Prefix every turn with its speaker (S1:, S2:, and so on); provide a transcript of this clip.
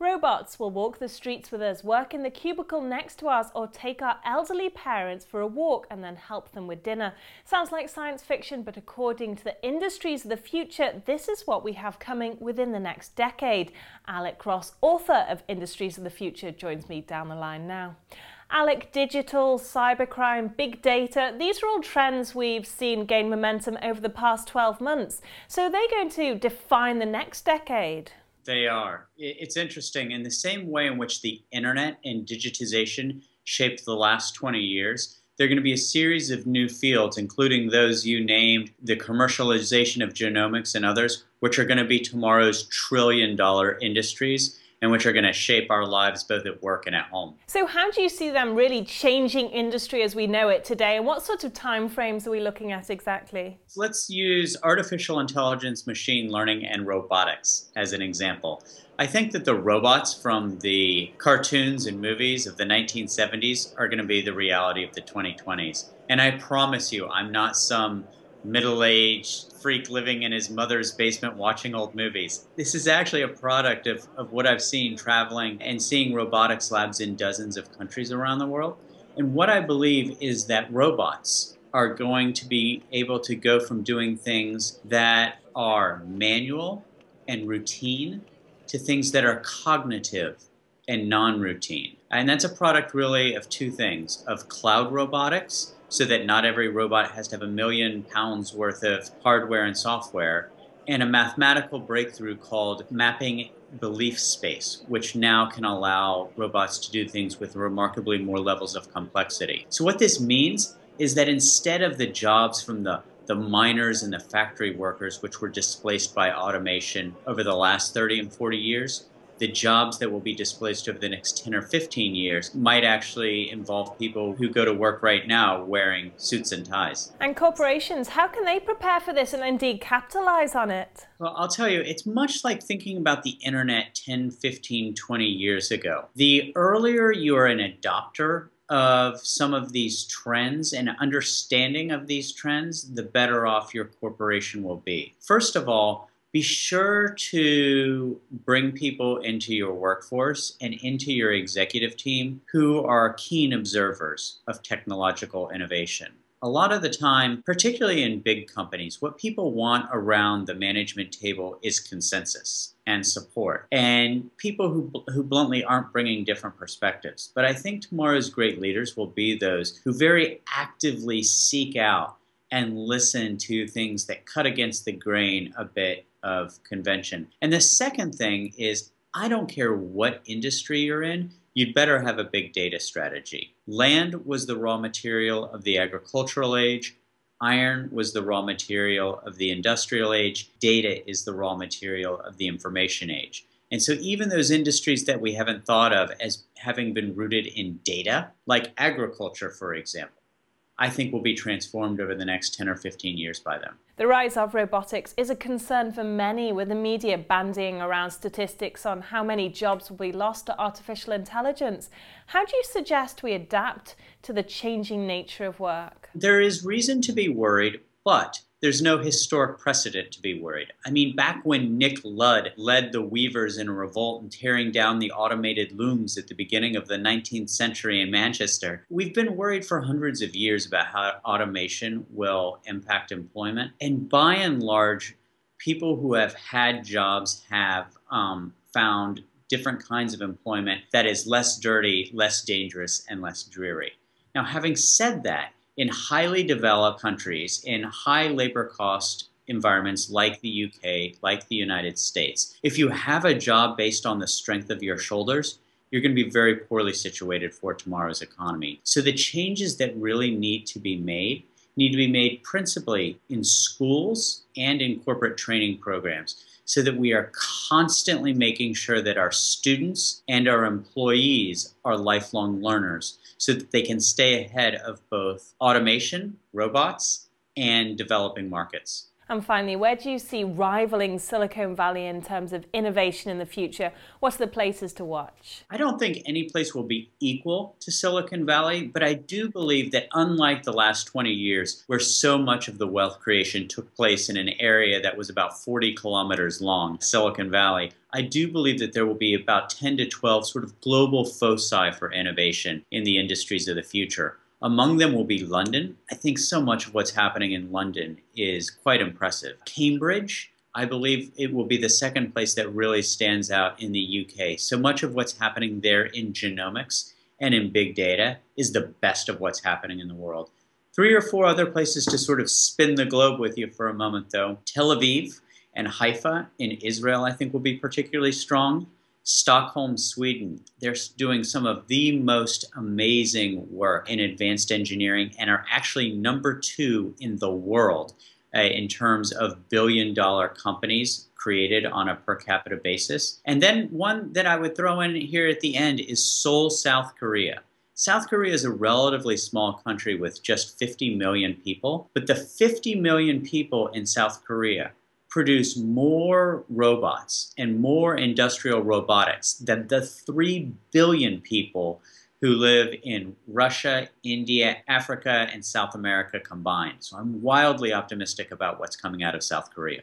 S1: Robots will walk the streets with us, work in the cubicle next to us, or take our elderly parents for a walk and then help them with dinner. Sounds like science fiction, but according to the industries of the future, this is what we have coming within the next decade. Alec Ross, author of Industries of the Future, joins me down the line now. Alec, digital, cybercrime, big data, these are all trends we've seen gain momentum over the past 12 months. So are they going to define the next decade?
S2: They are. It's interesting. In the same way in which the internet and digitization shaped the last 20 years, there are going to be a series of new fields, including those you named, the commercialization of genomics and others, which are going to be tomorrow's trillion dollar industries and which are going to shape our lives both at work and at home.
S1: So how do you see them really changing industry as we know it today and what sort of timeframes are we looking at exactly?
S2: Let's use artificial intelligence, machine learning and robotics as an example. I think that the robots from the cartoons and movies of the 1970s are going to be the reality of the 2020s. And I promise you, I'm not some middle-aged freak living in his mother's basement watching old movies. This is actually a product of, of what I've seen traveling and seeing robotics labs in dozens of countries around the world. And what I believe is that robots are going to be able to go from doing things that are manual and routine to things that are cognitive and non-routine. And that's a product really of two things, of cloud robotics so that not every robot has to have a million pounds worth of hardware and software, and a mathematical breakthrough called mapping belief space, which now can allow robots to do things with remarkably more levels of complexity. So what this means is that instead of the jobs from the the miners and the factory workers, which were displaced by automation over the last 30 and 40 years, the jobs that will be displaced over the next 10 or 15 years might actually involve people who go to work right now wearing suits and ties.
S1: And corporations, how can they prepare for this and indeed capitalize on it?
S2: Well, I'll tell you, it's much like thinking about the internet 10, 15, 20 years ago. The earlier you are an adopter of some of these trends and understanding of these trends, the better off your corporation will be. First of all, be sure to bring people into your workforce and into your executive team who are keen observers of technological innovation. A lot of the time, particularly in big companies, what people want around the management table is consensus and support and people who, who bluntly aren't bringing different perspectives. But I think tomorrow's great leaders will be those who very actively seek out and listen to things that cut against the grain a bit of convention. And the second thing is I don't care what industry you're in, you'd better have a big data strategy. Land was the raw material of the agricultural age. Iron was the raw material of the industrial age. Data is the raw material of the information age. And so even those industries that we haven't thought of as having been rooted in data, like agriculture, for example, I think will be transformed over the next 10 or 15 years by them.
S1: The rise of robotics is a concern for many, with the media bandying around statistics on how many jobs will be lost to artificial intelligence. How do you suggest we adapt to the changing nature of work?
S2: There is reason to be worried, but there's no historic precedent to be worried. I mean, back when Nick Ludd led the weavers in a revolt and tearing down the automated looms at the beginning of the 19th century in Manchester, we've been worried for hundreds of years about how automation will impact employment. And by and large, people who have had jobs have um, found different kinds of employment that is less dirty, less dangerous, and less dreary. Now, having said that, in highly developed countries, in high labor cost environments like the UK, like the United States, if you have a job based on the strength of your shoulders, you're going to be very poorly situated for tomorrow's economy. So the changes that really need to be made need to be made principally in schools and in corporate training programs so that we are constantly making sure that our students and our employees are lifelong learners so that they can stay ahead of both automation, robots, and developing markets.
S1: And finally, where do you see rivaling Silicon Valley in terms of innovation in the future? What are the places to watch?
S2: I don't think any place will be equal to Silicon Valley, but I do believe that unlike the last 20 years, where so much of the wealth creation took place in an area that was about 40 kilometers long, Silicon Valley, I do believe that there will be about 10 to 12 sort of global foci for innovation in the industries of the future. Among them will be London. I think so much of what's happening in London is quite impressive. Cambridge, I believe it will be the second place that really stands out in the UK. So much of what's happening there in genomics and in big data is the best of what's happening in the world. Three or four other places to sort of spin the globe with you for a moment, though. Tel Aviv and Haifa in Israel, I think, will be particularly strong. Stockholm, Sweden. They're doing some of the most amazing work in advanced engineering and are actually number two in the world uh, in terms of billion dollar companies created on a per capita basis. And then one that I would throw in here at the end is Seoul, South Korea. South Korea is a relatively small country with just 50 million people, but the 50 million people in South Korea produce more robots and more industrial robotics than the 3 billion people who live in Russia, India, Africa, and South America combined. So I'm wildly optimistic about what's coming out of South Korea.